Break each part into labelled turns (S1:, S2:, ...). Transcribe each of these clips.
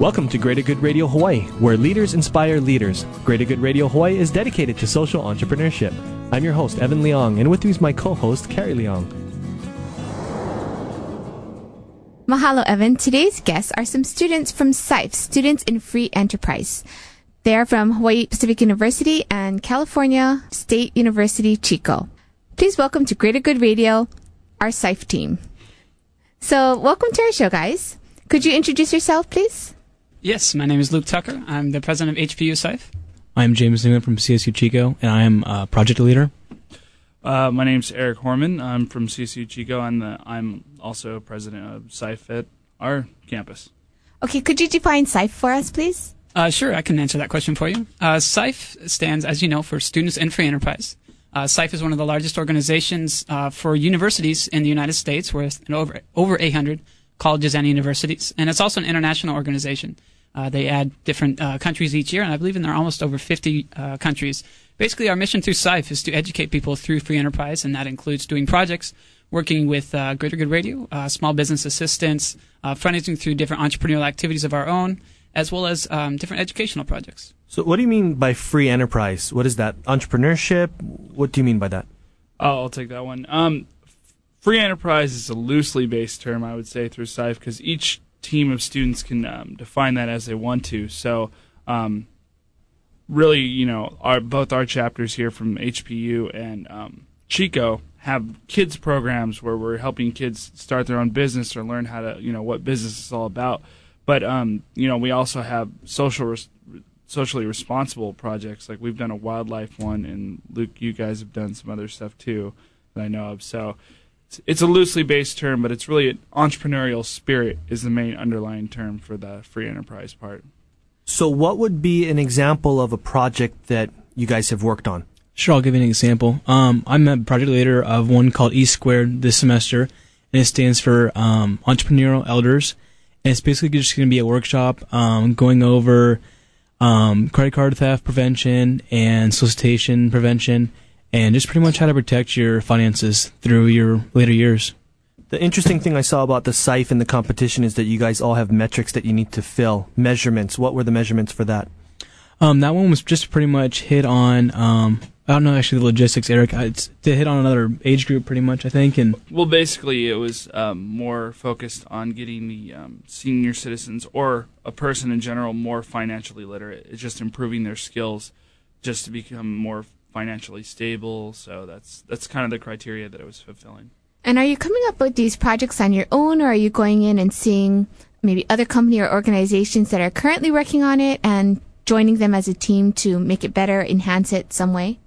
S1: Welcome to Greater Good Radio Hawaii, where leaders inspire leaders. Greater Good Radio Hawaii is dedicated to social entrepreneurship. I'm your host, Evan Leong, and with me is my co host, Carrie Leong.
S2: Mahalo, Evan. Today's guests are some students from SIFE, Students in Free Enterprise. They are from Hawaii Pacific University and California State University, Chico. Please welcome to Greater Good Radio, our SIFE team. So, welcome to our show, guys. Could you introduce yourself, please?
S3: Yes, my name is Luke Tucker. I'm the president of HPU SIFE.
S4: I'm James Newman from CSU Chico, and I am a project leader.
S5: Uh, my name's Eric Hormann. I'm from CSU Chico, and I'm also president of SIFE at our campus.
S2: Okay, could you define SIFE for us, please?
S3: Uh, sure, I can answer that question for you. Uh, SIFE stands, as you know, for Students in Free Enterprise. Uh, SIFE is one of the largest organizations uh, for universities in the United States, with over over 800 colleges and universities, and it's also an international organization. Uh, they add different uh, countries each year, and I believe in there are almost over 50 uh, countries. Basically, our mission through SIFE is to educate people through free enterprise, and that includes doing projects, working with uh, Greater Good Radio, uh, small business assistance, uh, fundraising through different entrepreneurial activities of our own, as well as um, different educational projects.
S6: So, what do you mean by free enterprise? What is that? Entrepreneurship? What do you mean by that?
S5: Oh, I'll take that one. Um, free enterprise is a loosely based term, I would say, through SIFE, because each team of students can um, define that as they want to. So, um, really, you know, our both our chapters here from HPU and um, Chico have kids programs where we're helping kids start their own business or learn how to, you know, what business is all about. But um, you know, we also have social res- socially responsible projects. Like we've done a wildlife one, and Luke, you guys have done some other stuff too that I know of. So it's a loosely based term, but it's really an entrepreneurial spirit is the main underlying term for the free enterprise part.
S6: So, what would be an example of a project that you guys have worked on?
S4: Sure, I'll give you an example. Um, I'm a project leader of one called E Squared this semester, and it stands for um, Entrepreneurial Elders. And it's basically just going to be a workshop um, going over um, credit card theft prevention and solicitation prevention and just pretty much how to protect your finances through your later years.
S6: The interesting thing I saw about the SIFE and the competition is that you guys all have metrics that you need to fill, measurements. What were the measurements for that?
S4: Um, that one was just pretty much hit on. Um, I don't know actually the logistics, Eric. It's to hit on another age group, pretty much. I think, and
S5: well, basically, it was um, more focused on getting the um, senior citizens or a person in general more financially literate. It's just improving their skills, just to become more financially stable. So that's that's kind of the criteria that it was fulfilling.
S2: And are you coming up with these projects on your own, or are you going in and seeing maybe other company or organizations that are currently working on it and joining them as a team to make it better, enhance it some way?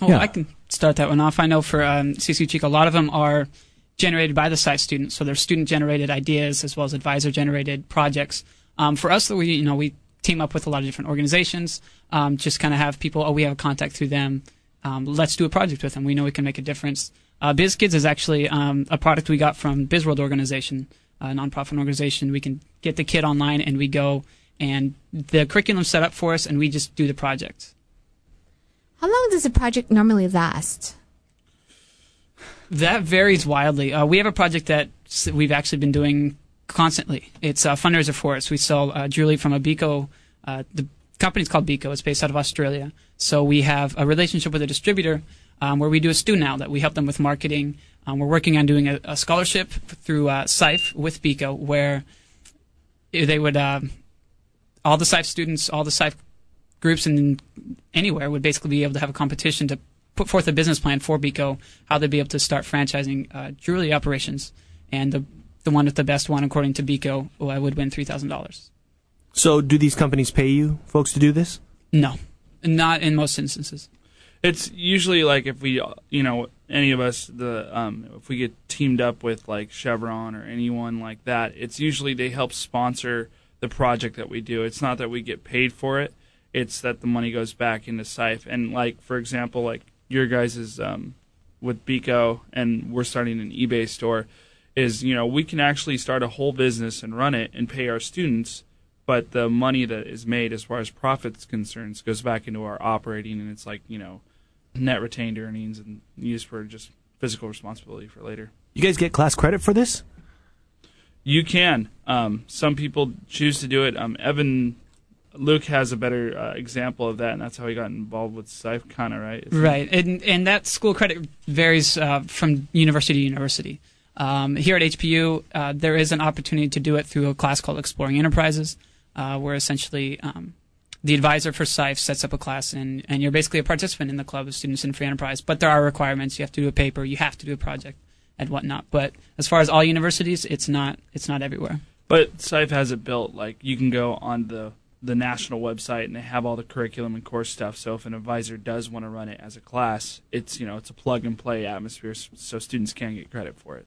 S3: Oh, yeah. I can start that one off. I know for um, CSU Chico, a lot of them are generated by the SIFE students, so they're student-generated ideas as well as advisor-generated projects. Um, for us, we you know we team up with a lot of different organizations. Um, just kind of have people, oh, we have a contact through them. Um, let's do a project with them. We know we can make a difference. Uh, BizKids is actually um, a product we got from BizWorld organization, a nonprofit organization. We can get the kid online and we go and the curriculum set up for us and we just do the project.
S2: How long does a project normally last?
S3: That varies wildly. Uh, we have a project that we've actually been doing constantly. It's a fundraiser for us. We sell uh, Julie from Abico. Uh, the company's called Bico. It's based out of Australia. So we have a relationship with a distributor um, where we do a student now that we help them with marketing. Um, we're working on doing a, a scholarship through uh, SIFE with Bico where they would, uh, all the SIFE students, all the SIFE groups and anywhere would basically be able to have a competition to put forth a business plan for Bico, how they'd be able to start franchising uh, jewelry operations. And the the one with the best one, according to Bico, I would win three thousand dollars.
S6: So, do these companies pay you folks to do this?
S3: No, not in most instances.
S5: It's usually like if we, you know, any of us, the um, if we get teamed up with like Chevron or anyone like that, it's usually they help sponsor the project that we do. It's not that we get paid for it; it's that the money goes back into SIFE. And like for example, like your guys is um, with Bico, and we're starting an eBay store. Is you know we can actually start a whole business and run it and pay our students but the money that is made as far as profits concerns goes back into our operating and it's like you know net retained earnings and used for just physical responsibility for later
S6: You guys get class credit for this?
S5: you can um, some people choose to do it um, evan luke has a better uh, example of that and that's how he got involved with SIFE, kind of right
S3: Right, and and that school credit varies uh, from university to university. Um, here at HPU, uh, there is an opportunity to do it through a class called Exploring Enterprises, uh, where essentially um, the advisor for SIFE sets up a class, and, and you're basically a participant in the club of students in free enterprise. But there are requirements. You have to do a paper. You have to do a project, and whatnot. But as far as all universities, it's not it's not everywhere.
S5: But SIFE has it built like you can go on the the national website and they have all the curriculum and course stuff. So if an advisor does want to run it as a class, it's you know it's a plug and play atmosphere, so students can get credit for it.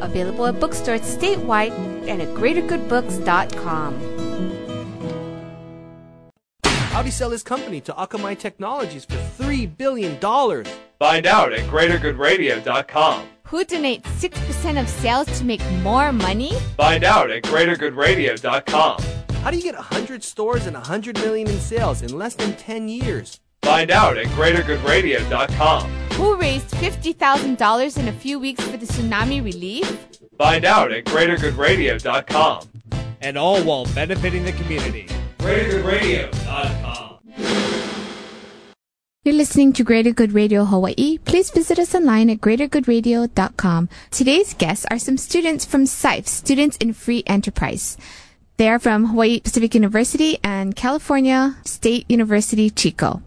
S2: Available at bookstores statewide and at greatergoodbooks.com.
S6: How'd he sell his company to Akamai Technologies for $3 billion?
S7: Find out at greatergoodradio.com.
S2: Who donates 6% of sales to make more money?
S7: Find out at greatergoodradio.com.
S6: How do you get 100 stores and 100 million in sales in less than 10 years?
S7: Find out at greatergoodradio.com.
S2: Who raised $50,000 in a few weeks for the tsunami relief?
S7: Find out at greatergoodradio.com.
S8: and all while benefiting the community.
S7: greatergoodradio.com.
S2: You're listening to Greater Good Radio Hawaii. Please visit us online at greatergoodradio.com. Today's guests are some students from SIFE, Students in Free Enterprise. They are from Hawaii Pacific University and California State University, Chico.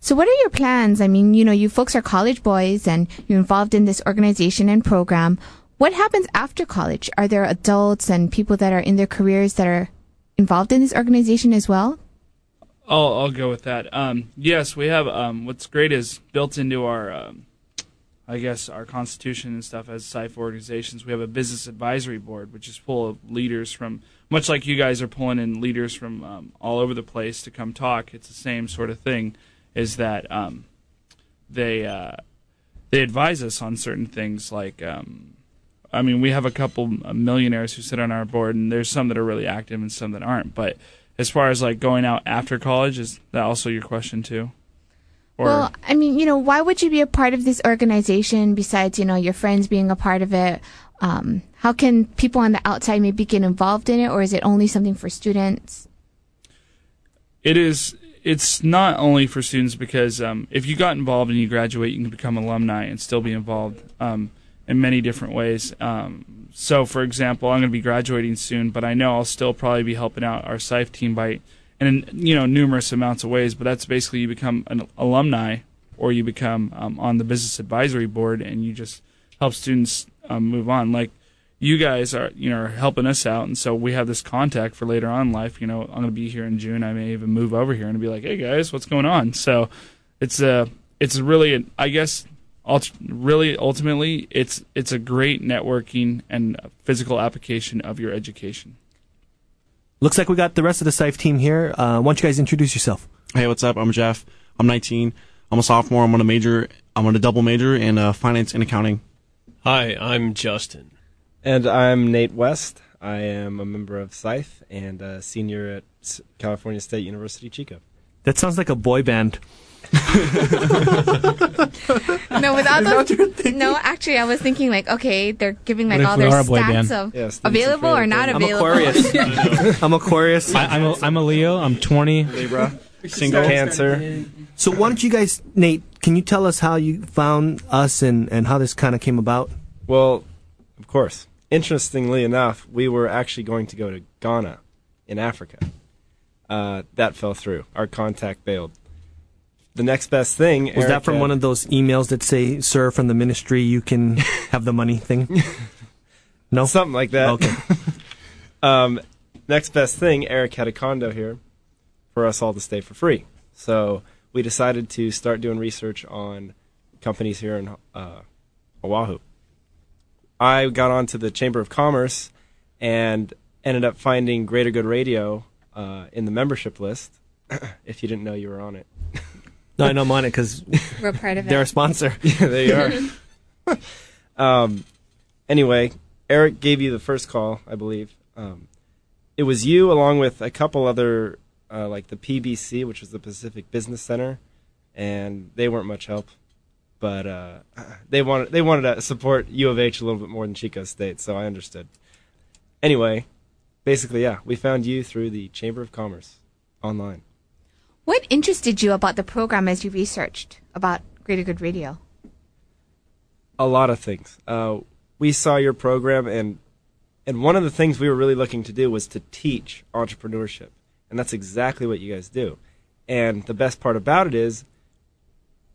S2: So what are your plans? I mean, you know, you folks are college boys and you're involved in this organization and program. What happens after college? Are there adults and people that are in their careers that are involved in this organization as well?
S5: I'll I'll go with that. Um, yes, we have. Um, what's great is built into our, um, I guess, our constitution and stuff as SIFE organizations. We have a business advisory board, which is full of leaders from, much like you guys are pulling in leaders from um, all over the place to come talk. It's the same sort of thing. Is that um, they uh, they advise us on certain things like. Um, I mean, we have a couple millionaires who sit on our board, and there's some that are really active and some that aren't. But as far as like going out after college, is that also your question too? Or
S2: well, I mean, you know, why would you be a part of this organization besides, you know, your friends being a part of it? Um, how can people on the outside maybe get involved in it, or is it only something for students?
S5: it is. It's not only for students because um, if you got involved and you graduate, you can become alumni and still be involved um, in many different ways. Um, so, for example, I'm going to be graduating soon, but I know I'll still probably be helping out our SIFE team by, in you know, numerous amounts of ways. But that's basically you become an alumni or you become um, on the business advisory board and you just help students um, move on. Like you guys are, you know, are helping us out, and so we have this contact for later on in life. You know, I'm going to be here in June. I may even move over here and be like, "Hey guys, what's going on?" So it's a, it's really, I guess, ult- really ultimately, it's it's a great networking and physical application of your education.
S6: Looks like we got the rest of the SIFE team here. Uh, why don't you guys introduce yourself?
S9: Hey, what's up? I'm Jeff. I'm 19. I'm a sophomore. I'm on a major. I'm on a double major in uh, finance and accounting.
S8: Hi, I'm Justin.
S10: And I'm Nate West. I am a member of SIFE and a senior at California State University, Chico.
S6: That sounds like a boy band.
S2: No, without those, no, actually, I was thinking like, okay, they're giving like all their
S4: are a boy
S2: stats
S4: band?
S2: of
S10: Yeah,
S2: available or not available.
S6: I'm
S2: available.
S6: Aquarius. I'm Aquarius.
S4: I, I'm, a, I'm a Leo. I'm 20.
S10: Libra, single cancer.
S6: So why don't you guys, Nate? Can you tell us how you found us and and how this kind of came about?
S10: Well, of course. Interestingly enough, we were actually going to go to Ghana in Africa. Uh, that fell through. Our contact bailed. The next best thing
S1: Was that from one of those emails that say, "Sir, from the ministry, you can have the money" thing? No,
S10: something like that.
S1: Okay.
S10: um, next best thing, Eric had a condo here for us all to stay for free. So we decided to start doing research on companies here in uh, Oahu. I got onto the Chamber of Commerce and ended up finding Greater Good Radio uh, in the membership list. if you didn't know you were on it.
S1: No, I know I'm on it because
S2: We're part of it.
S1: they're a sponsor.
S10: yeah, there you are. um, anyway, Eric gave you the first call, I believe. Um, it was you, along with a couple other, uh, like the PBC, which was the Pacific Business Center, and they weren't much help. But uh, they wanted they wanted to support U of H a little bit more than Chico State, so I understood. Anyway, basically, yeah, we found you through the Chamber of Commerce online.
S2: What interested you about the program as you researched about Greater Good Radio?
S10: a lot of things. Uh, we saw your program, and and one of the things we were really looking to do was to teach entrepreneurship, and that's exactly what you guys do. And the best part about it is,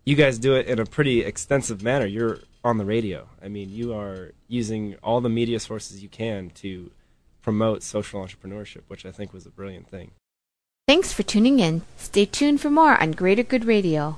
S10: you guys do it in a pretty extensive manner. You're on the radio. I mean, you are using all the media sources you can to promote social entrepreneurship, which I think was a brilliant thing.
S2: Thanks for tuning in. Stay tuned for more on Greater Good Radio.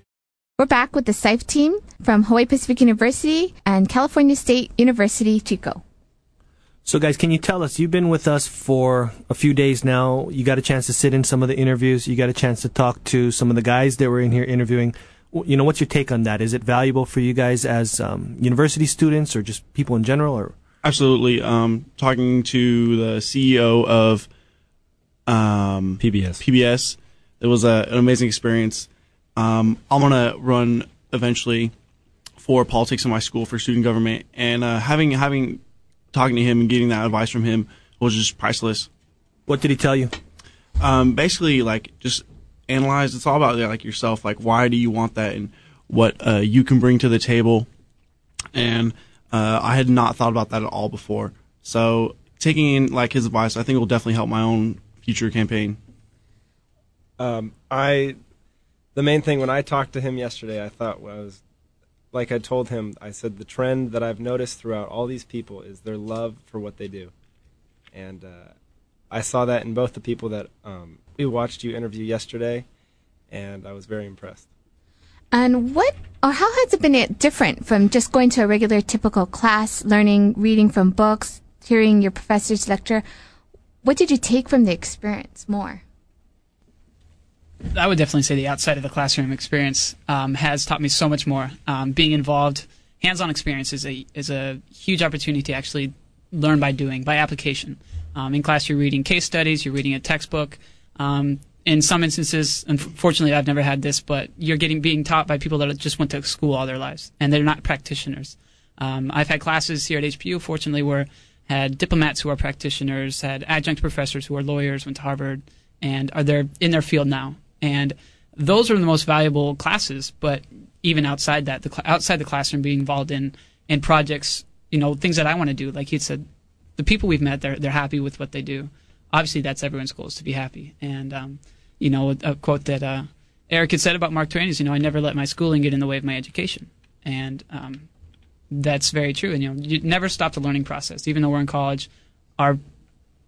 S2: We're back with the SIFE team from Hawaii Pacific University and California State University, Chico.
S1: So, guys, can you tell us? You've been with us for a few days now. You got a chance to sit in some of the interviews. You got a chance to talk to some of the guys that were in here interviewing. You know, what's your take on that? Is it valuable for you guys as um, university students or just people in general? Or
S9: Absolutely. Um, talking to the CEO of um,
S10: PBS.
S9: PBS, it was a, an amazing experience. Um, I'm gonna run eventually for politics in my school for student government, and uh, having having talking to him and getting that advice from him was just priceless.
S1: what did he tell you?
S9: Um, basically, like just analyze. It's all about like yourself. Like, why do you want that, and what uh, you can bring to the table. And uh, I had not thought about that at all before. So taking in like his advice, I think will definitely help my own future campaign.
S10: Um, I, the main thing when I talked to him yesterday, I thought was, like I told him, I said the trend that I've noticed throughout all these people is their love for what they do, and uh, I saw that in both the people that um, we watched you interview yesterday, and I was very impressed.
S2: And what or how has it been different from just going to a regular typical class, learning, reading from books, hearing your professor's lecture? What did you take from the experience more?
S3: I would definitely say the outside of the classroom experience um, has taught me so much more. Um, being involved, hands-on experience is a is a huge opportunity to actually learn by doing, by application. Um, in class, you're reading case studies, you're reading a textbook. Um, in some instances, unfortunately, I've never had this, but you're getting being taught by people that just went to school all their lives, and they're not practitioners. Um, I've had classes here at HPU, fortunately, where had diplomats who are practitioners, had adjunct professors who are lawyers, went to Harvard, and are there in their field now. And those are the most valuable classes. But even outside that, the cl- outside the classroom, being involved in in projects, you know, things that I want to do. Like he said, the people we've met, they're they're happy with what they do. Obviously, that's everyone's goal is to be happy. And um, you know, a, a quote that uh, Eric had said about Mark Twain is, you know, I never let my schooling get in the way of my education. And um, that's very true. And you know, you never stop the learning process. Even though we're in college, our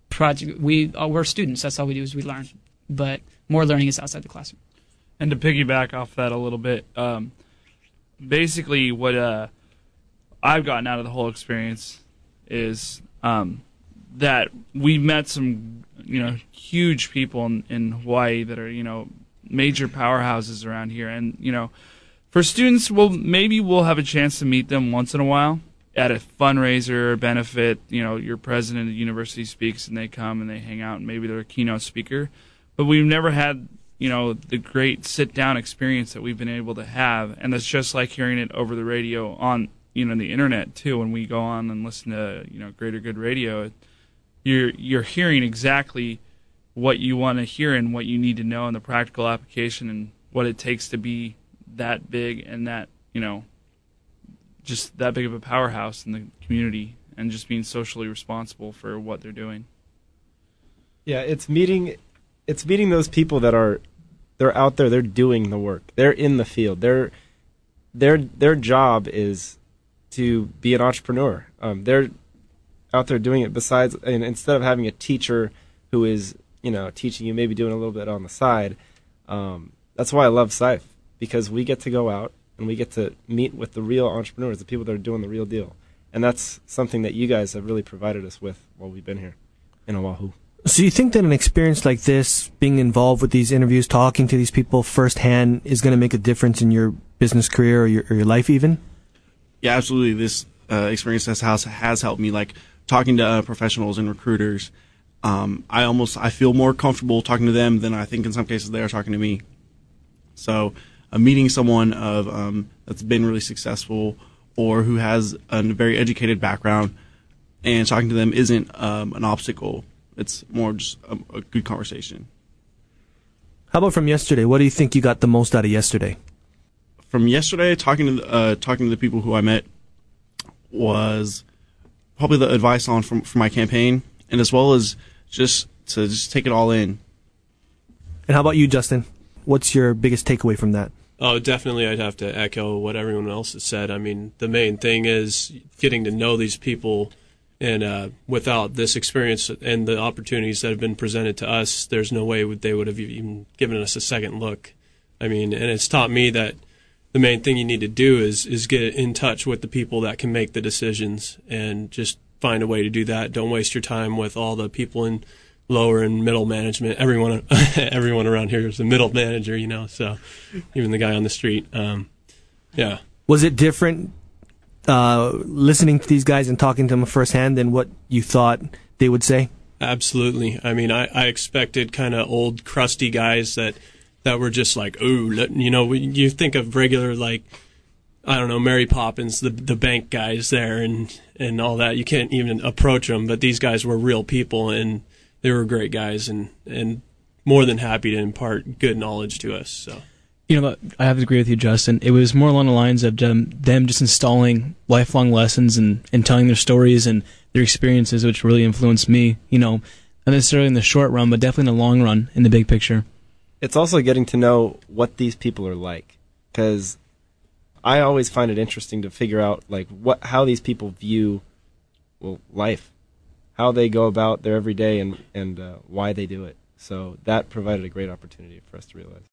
S3: project we uh, we're students. That's all we do is we learn. But more learning is outside the classroom.
S5: And to piggyback off that a little bit, um, basically what uh, I've gotten out of the whole experience is um, that we met some you know huge people in, in Hawaii that are you know major powerhouses around here, and you know for students, well maybe we'll have a chance to meet them once in a while at a fundraiser or benefit. You know, your president of the university speaks, and they come and they hang out, and maybe they're a keynote speaker. But we've never had you know the great sit down experience that we've been able to have, and that's just like hearing it over the radio on you know the internet too. When we go on and listen to you know Greater Good Radio, you're you're hearing exactly what you want to hear and what you need to know and the practical application and what it takes to be that big and that you know just that big of a powerhouse in the community and just being socially responsible for what they're doing.
S10: Yeah, it's meeting it's meeting those people that are they're out there, they're doing the work. They're in the field. Their their their job is to be an entrepreneur. Um, they're out there doing it besides and instead of having a teacher who is, you know, teaching you maybe doing a little bit on the side. Um, that's why I love SIFE because we get to go out and we get to meet with the real entrepreneurs, the people that are doing the real deal. And that's something that you guys have really provided us with while we've been here in Oahu.
S1: So you think that an experience like this, being involved with these interviews, talking to these people firsthand, is going to make a difference in your business career or your, or your life even?
S9: Yeah, absolutely. This uh, experience has, has has helped me. Like talking to uh, professionals and recruiters, um, I almost I feel more comfortable talking to them than I think in some cases they are talking to me. So, uh, meeting someone of um, that's been really successful or who has a very educated background and talking to them isn't um, an obstacle it's more just a, a good conversation.
S1: How about from yesterday? What do you think you got the most out of yesterday?
S9: From yesterday, talking to the, uh, talking to the people who I met was probably the advice on from for my campaign, and as well as just to just take it all in.
S1: And how about you, Justin? What's your biggest takeaway from that?
S8: Oh, definitely, I'd have to echo what everyone else has said. I mean, the main thing is getting to know these people and uh, without this experience and the opportunities that have been presented to us, there's no way they would have even given us a second look. I mean, and it's taught me that the main thing you need to do is is get in touch with the people that can make the decisions and just find a way to do that. Don't waste your time with all the people in lower and middle management. Everyone everyone around here is a middle manager, you know. So even the guy on the street, um, yeah.
S1: Was it different uh, listening to these guys and talking to them firsthand than what you thought they would say?
S8: Absolutely. I mean, I, I expected kind of old, crusty guys that that were just like, ooh, you know, you think of regular like, I don't know, Mary Poppins, the the bank guys there, and and all that. You can't even approach them, but these guys were real people, and they were great guys, and and more than happy to impart good knowledge to us. So
S4: you know, I have to agree with you, Justin. It was more along the lines of them, them just installing lifelong lessons and, and telling their stories and their experiences, which really influenced me. You know, not necessarily in the short run, but definitely in the long run, in the big picture.
S10: It's also getting to know what these people are like, because I always find it interesting to figure out like what how these people view well life, how they go about their everyday, and and uh, why they do it. So that provided a great opportunity for us to realize.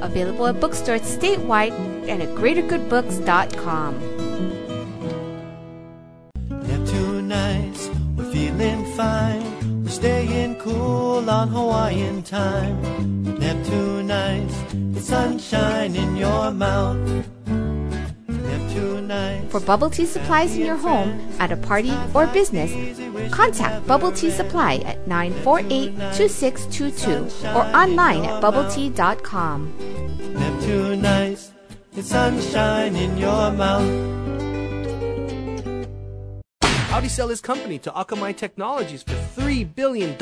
S2: Available at bookstores statewide and at greatergoodbooks.com.
S11: Neptune nights, we're feeling fine. We're staying cool on Hawaiian time. Neptune nights, it's sunshine in your mouth.
S2: For bubble tea supplies in your home, at a party, or business, contact Bubble Tea Supply at 948 2622 or online at bubbletea.com.
S11: Neptune nights, it's sunshine in your mouth.
S6: How'd he sell his company to Akamai Technologies for $3 billion?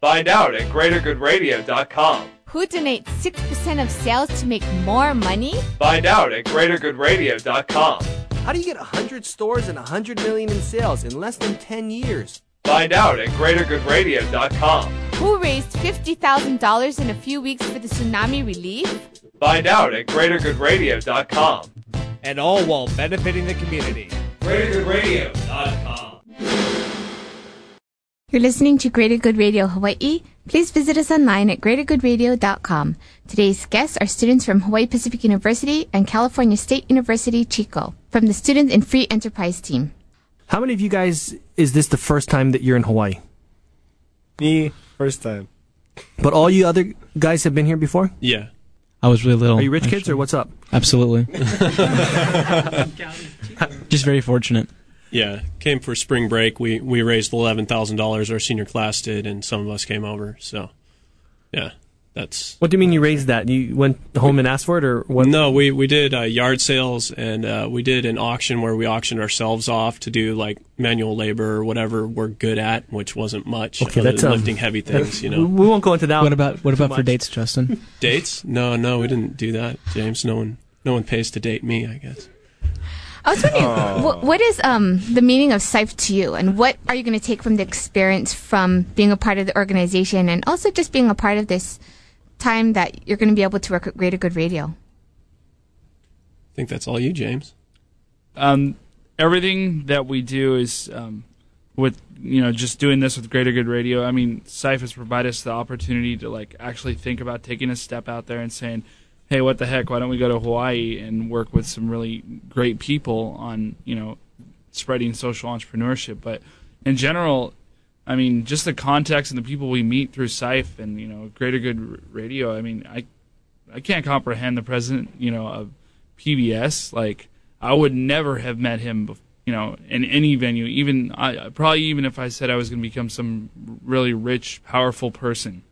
S7: Find out at greatergoodradio.com.
S2: Who donates 6% of sales to make more money?
S7: Find out at greatergoodradio.com.
S6: How do you get 100 stores and 100 million in sales in less than 10 years?
S7: Find out at greatergoodradio.com.
S2: Who raised $50,000 in a few weeks for the tsunami relief?
S7: Find out at greatergoodradio.com.
S12: And all while benefiting the community.
S7: greatergoodradio.com.
S2: You're listening to Greater Good Radio Hawaii. Please visit us online at greatergoodradio.com. Today's guests are students from Hawaii Pacific University and California State University Chico from the Student in Free Enterprise team.
S1: How many of you guys is this the first time that you're in Hawaii?
S10: Me, first time.
S1: But all you other guys have been here before?
S8: Yeah.
S4: I was really little.
S1: Are you rich kids or what's up?
S4: Absolutely. Just very fortunate.
S8: Yeah, came for spring break. We we raised eleven thousand dollars. Our senior class did, and some of us came over. So, yeah, that's.
S1: What do you mean you raised that? You went home and asked for it, or what?
S8: No, we we did uh, yard sales, and uh, we did an auction where we auctioned ourselves off to do like manual labor or whatever we're good at, which wasn't much.
S1: Okay,
S8: other
S1: that's,
S8: than
S1: um,
S8: lifting heavy things, you know.
S1: We won't go into that.
S4: What about what
S1: too
S4: about for dates, Justin?
S8: Dates? No, no, we didn't do that, James. No one no one pays to date me. I guess.
S2: I was wondering, what, what is um, the meaning of SIFE to you, and what are you going to take from the experience from being a part of the organization, and also just being a part of this time that you're going to be able to work at Greater Good Radio?
S8: I think that's all you, James.
S5: um, everything that we do is um, with you know just doing this with Greater Good Radio. I mean, SIFE has provided us the opportunity to like actually think about taking a step out there and saying, "Hey, what the heck? Why don't we go to Hawaii and work with some really great people on you know spreading social entrepreneurship?" But in general, I mean, just the context and the people we meet through SIFE and you know Greater Good Radio. I mean, I I can't comprehend the president, you know, of PBS. Like, I would never have met him, bef- you know, in any venue. Even I probably even if I said I was going to become some really rich, powerful person.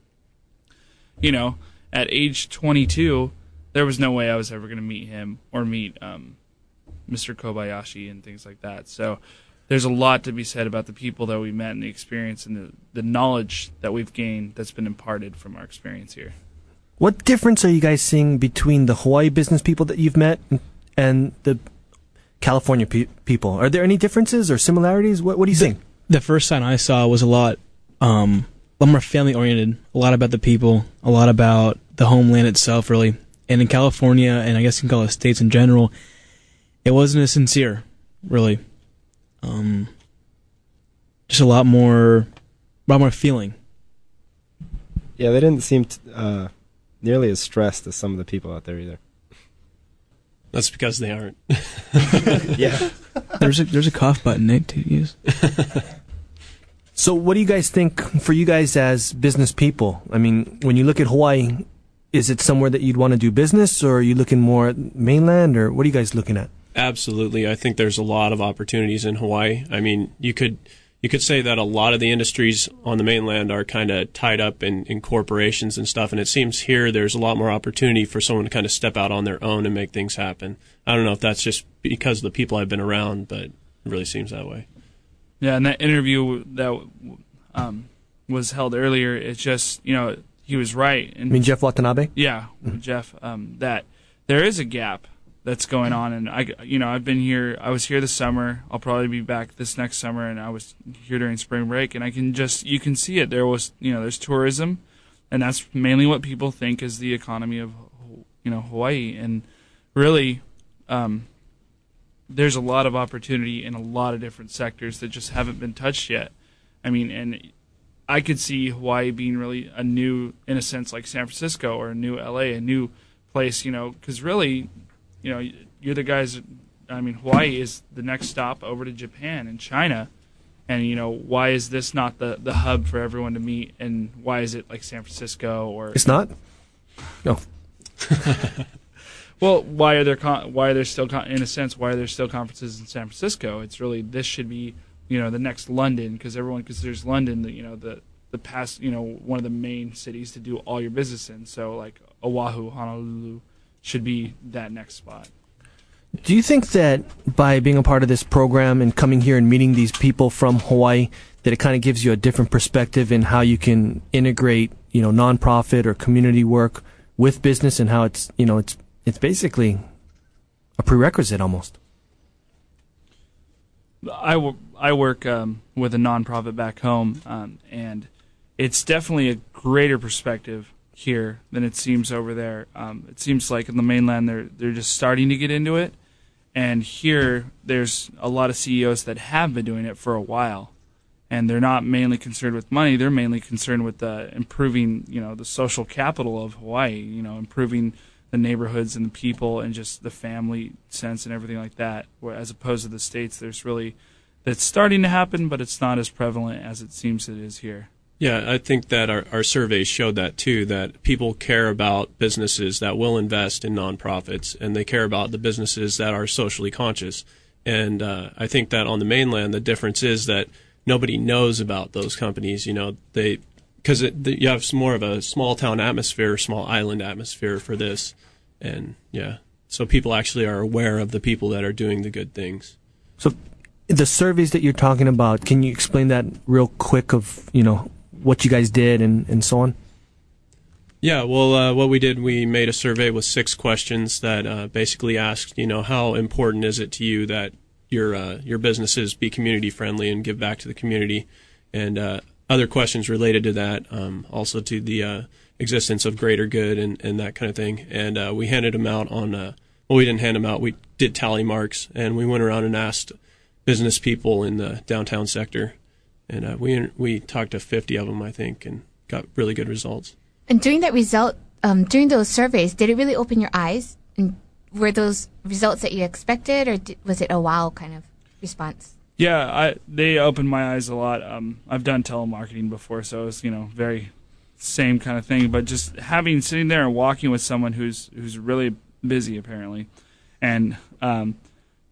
S5: You know, at age 22, there was no way I was ever going to meet him or meet um, Mr. Kobayashi and things like that. So. There's a lot to be said about the people that we met and the experience and the, the knowledge that we've gained that's been imparted from our experience here.
S1: What difference are you guys seeing between the Hawaii business people that you've met and the California pe- people? Are there any differences or similarities? What What do you think?
S4: The first sign I saw was a lot, um, a lot more family oriented. A lot about the people. A lot about the homeland itself, really. And in California, and I guess you can call it states in general, it wasn't as sincere, really. Um, just a lot more, a lot more feeling.
S10: Yeah, they didn't seem t- uh, nearly as stressed as some of the people out there either.
S8: That's because they aren't.
S10: Yeah.
S4: There's a there's a cough button, Nate, to use.
S1: So, what do you guys think for you guys as business people? I mean, when you look at Hawaii, is it somewhere that you'd want to do business, or are you looking more at mainland, or what are you guys looking at?
S8: Absolutely. I think there's a lot of opportunities in Hawaii. I mean, you could you could say that a lot of the industries on the mainland are kind of tied up in, in corporations and stuff, and it seems here there's a lot more opportunity for someone to kind of step out on their own and make things happen. I don't know if that's just because of the people I've been around, but it really seems that way.
S5: Yeah, and that interview that um, was held earlier, it's just you know he was right.
S1: I mean, Jeff Watanabe.
S5: yeah, Jeff, um, that there is a gap that's going on, and I, you know, I've been here. I was here this summer. I'll probably be back this next summer, and I was here during spring break, and I can just you can see it. There was you know there's tourism, and that's mainly what people think is the economy of you know Hawaii, and really. Um, there's a lot of opportunity in a lot of different sectors that just haven't been touched yet. I mean, and I could see Hawaii being really a new, in a sense, like San Francisco or a new LA, a new place, you know, because really, you know, you're the guys. I mean, Hawaii is the next stop over to Japan and China, and you know, why is this not the the hub for everyone to meet? And why is it like San Francisco or
S1: It's not. No.
S5: Well, why are there con- why are there still con- in a sense why are there still conferences in San Francisco? It's really this should be you know the next London because everyone considers London the you know the the past you know one of the main cities to do all your business in. So like Oahu, Honolulu should be that next spot.
S1: Do you think that by being a part of this program and coming here and meeting these people from Hawaii, that it kind of gives you a different perspective in how you can integrate, you know, nonprofit or community work with business and how it's, you know, it's it's basically a prerequisite almost.
S5: I, w- I work um, with a nonprofit back home, um, and it's definitely a greater perspective here than it seems over there. Um, it seems like in the mainland they're they're just starting to get into it, and here there's a lot of CEOs that have been doing it for a while, and they're not mainly concerned with money. They're mainly concerned with uh, improving, you know, the social capital of Hawaii. You know, improving the neighborhoods and the people and just the family sense and everything like that. As opposed to the states, there's really that's starting to happen, but it's not as prevalent as it seems it is here.
S8: Yeah, I think that our, our surveys showed that too, that people care about businesses that will invest in nonprofits and they care about the businesses that are socially conscious. And uh, I think that on the mainland, the difference is that nobody knows about those companies. You know, they because you have more of a small town atmosphere, small island atmosphere for this, and yeah, so people actually are aware of the people that are doing the good things.
S1: So, the surveys that you're talking about, can you explain that real quick? Of you know what you guys did and and so on.
S8: Yeah, well, uh, what we did, we made a survey with six questions that uh, basically asked, you know, how important is it to you that your uh, your businesses be community friendly and give back to the community, and uh, other questions related to that, um, also to the uh, existence of greater good and, and that kind of thing. And uh, we handed them out on, well, we didn't hand them out. We did tally marks, and we went around and asked business people in the downtown sector, and uh, we we talked to 50 of them, I think, and got really good results.
S2: And during that result, um, during those surveys, did it really open your eyes? And were those results that you expected, or did, was it a wow kind of response?
S5: Yeah, I they opened my eyes a lot. Um, I've done telemarketing before, so it's you know very same kind of thing. But just having sitting there and walking with someone who's who's really busy apparently, and um,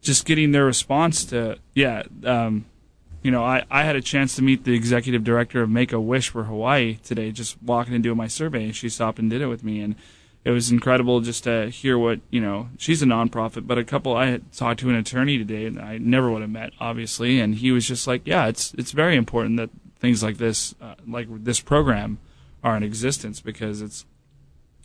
S5: just getting their response to yeah, um, you know, I, I had a chance to meet the executive director of Make a Wish for Hawaii today, just walking and doing my survey, and she stopped and did it with me, and it was incredible just to hear what you know. She's a nonprofit, but a couple I talked to an attorney today, and I never would have met, obviously, and he was just like, yeah, it's it's very important that things like this, uh, like this program, are in existence because it's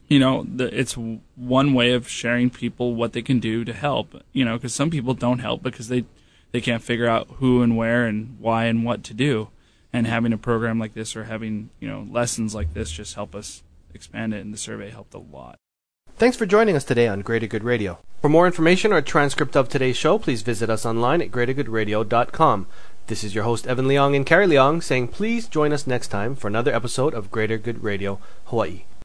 S5: you know the, it's one way of sharing people what they can do to help you know because some people don't help because they they can't figure out who and where and why and what to do and having a program like this or having you know lessons like this just help us expand it, and the survey helped a lot.
S6: Thanks for joining us today on Greater Good Radio. For more information or a transcript of today's show, please visit us online at greatergoodradio.com. This is your host, Evan Leong and Carrie Leong, saying please join us next time for another episode of Greater Good Radio Hawaii.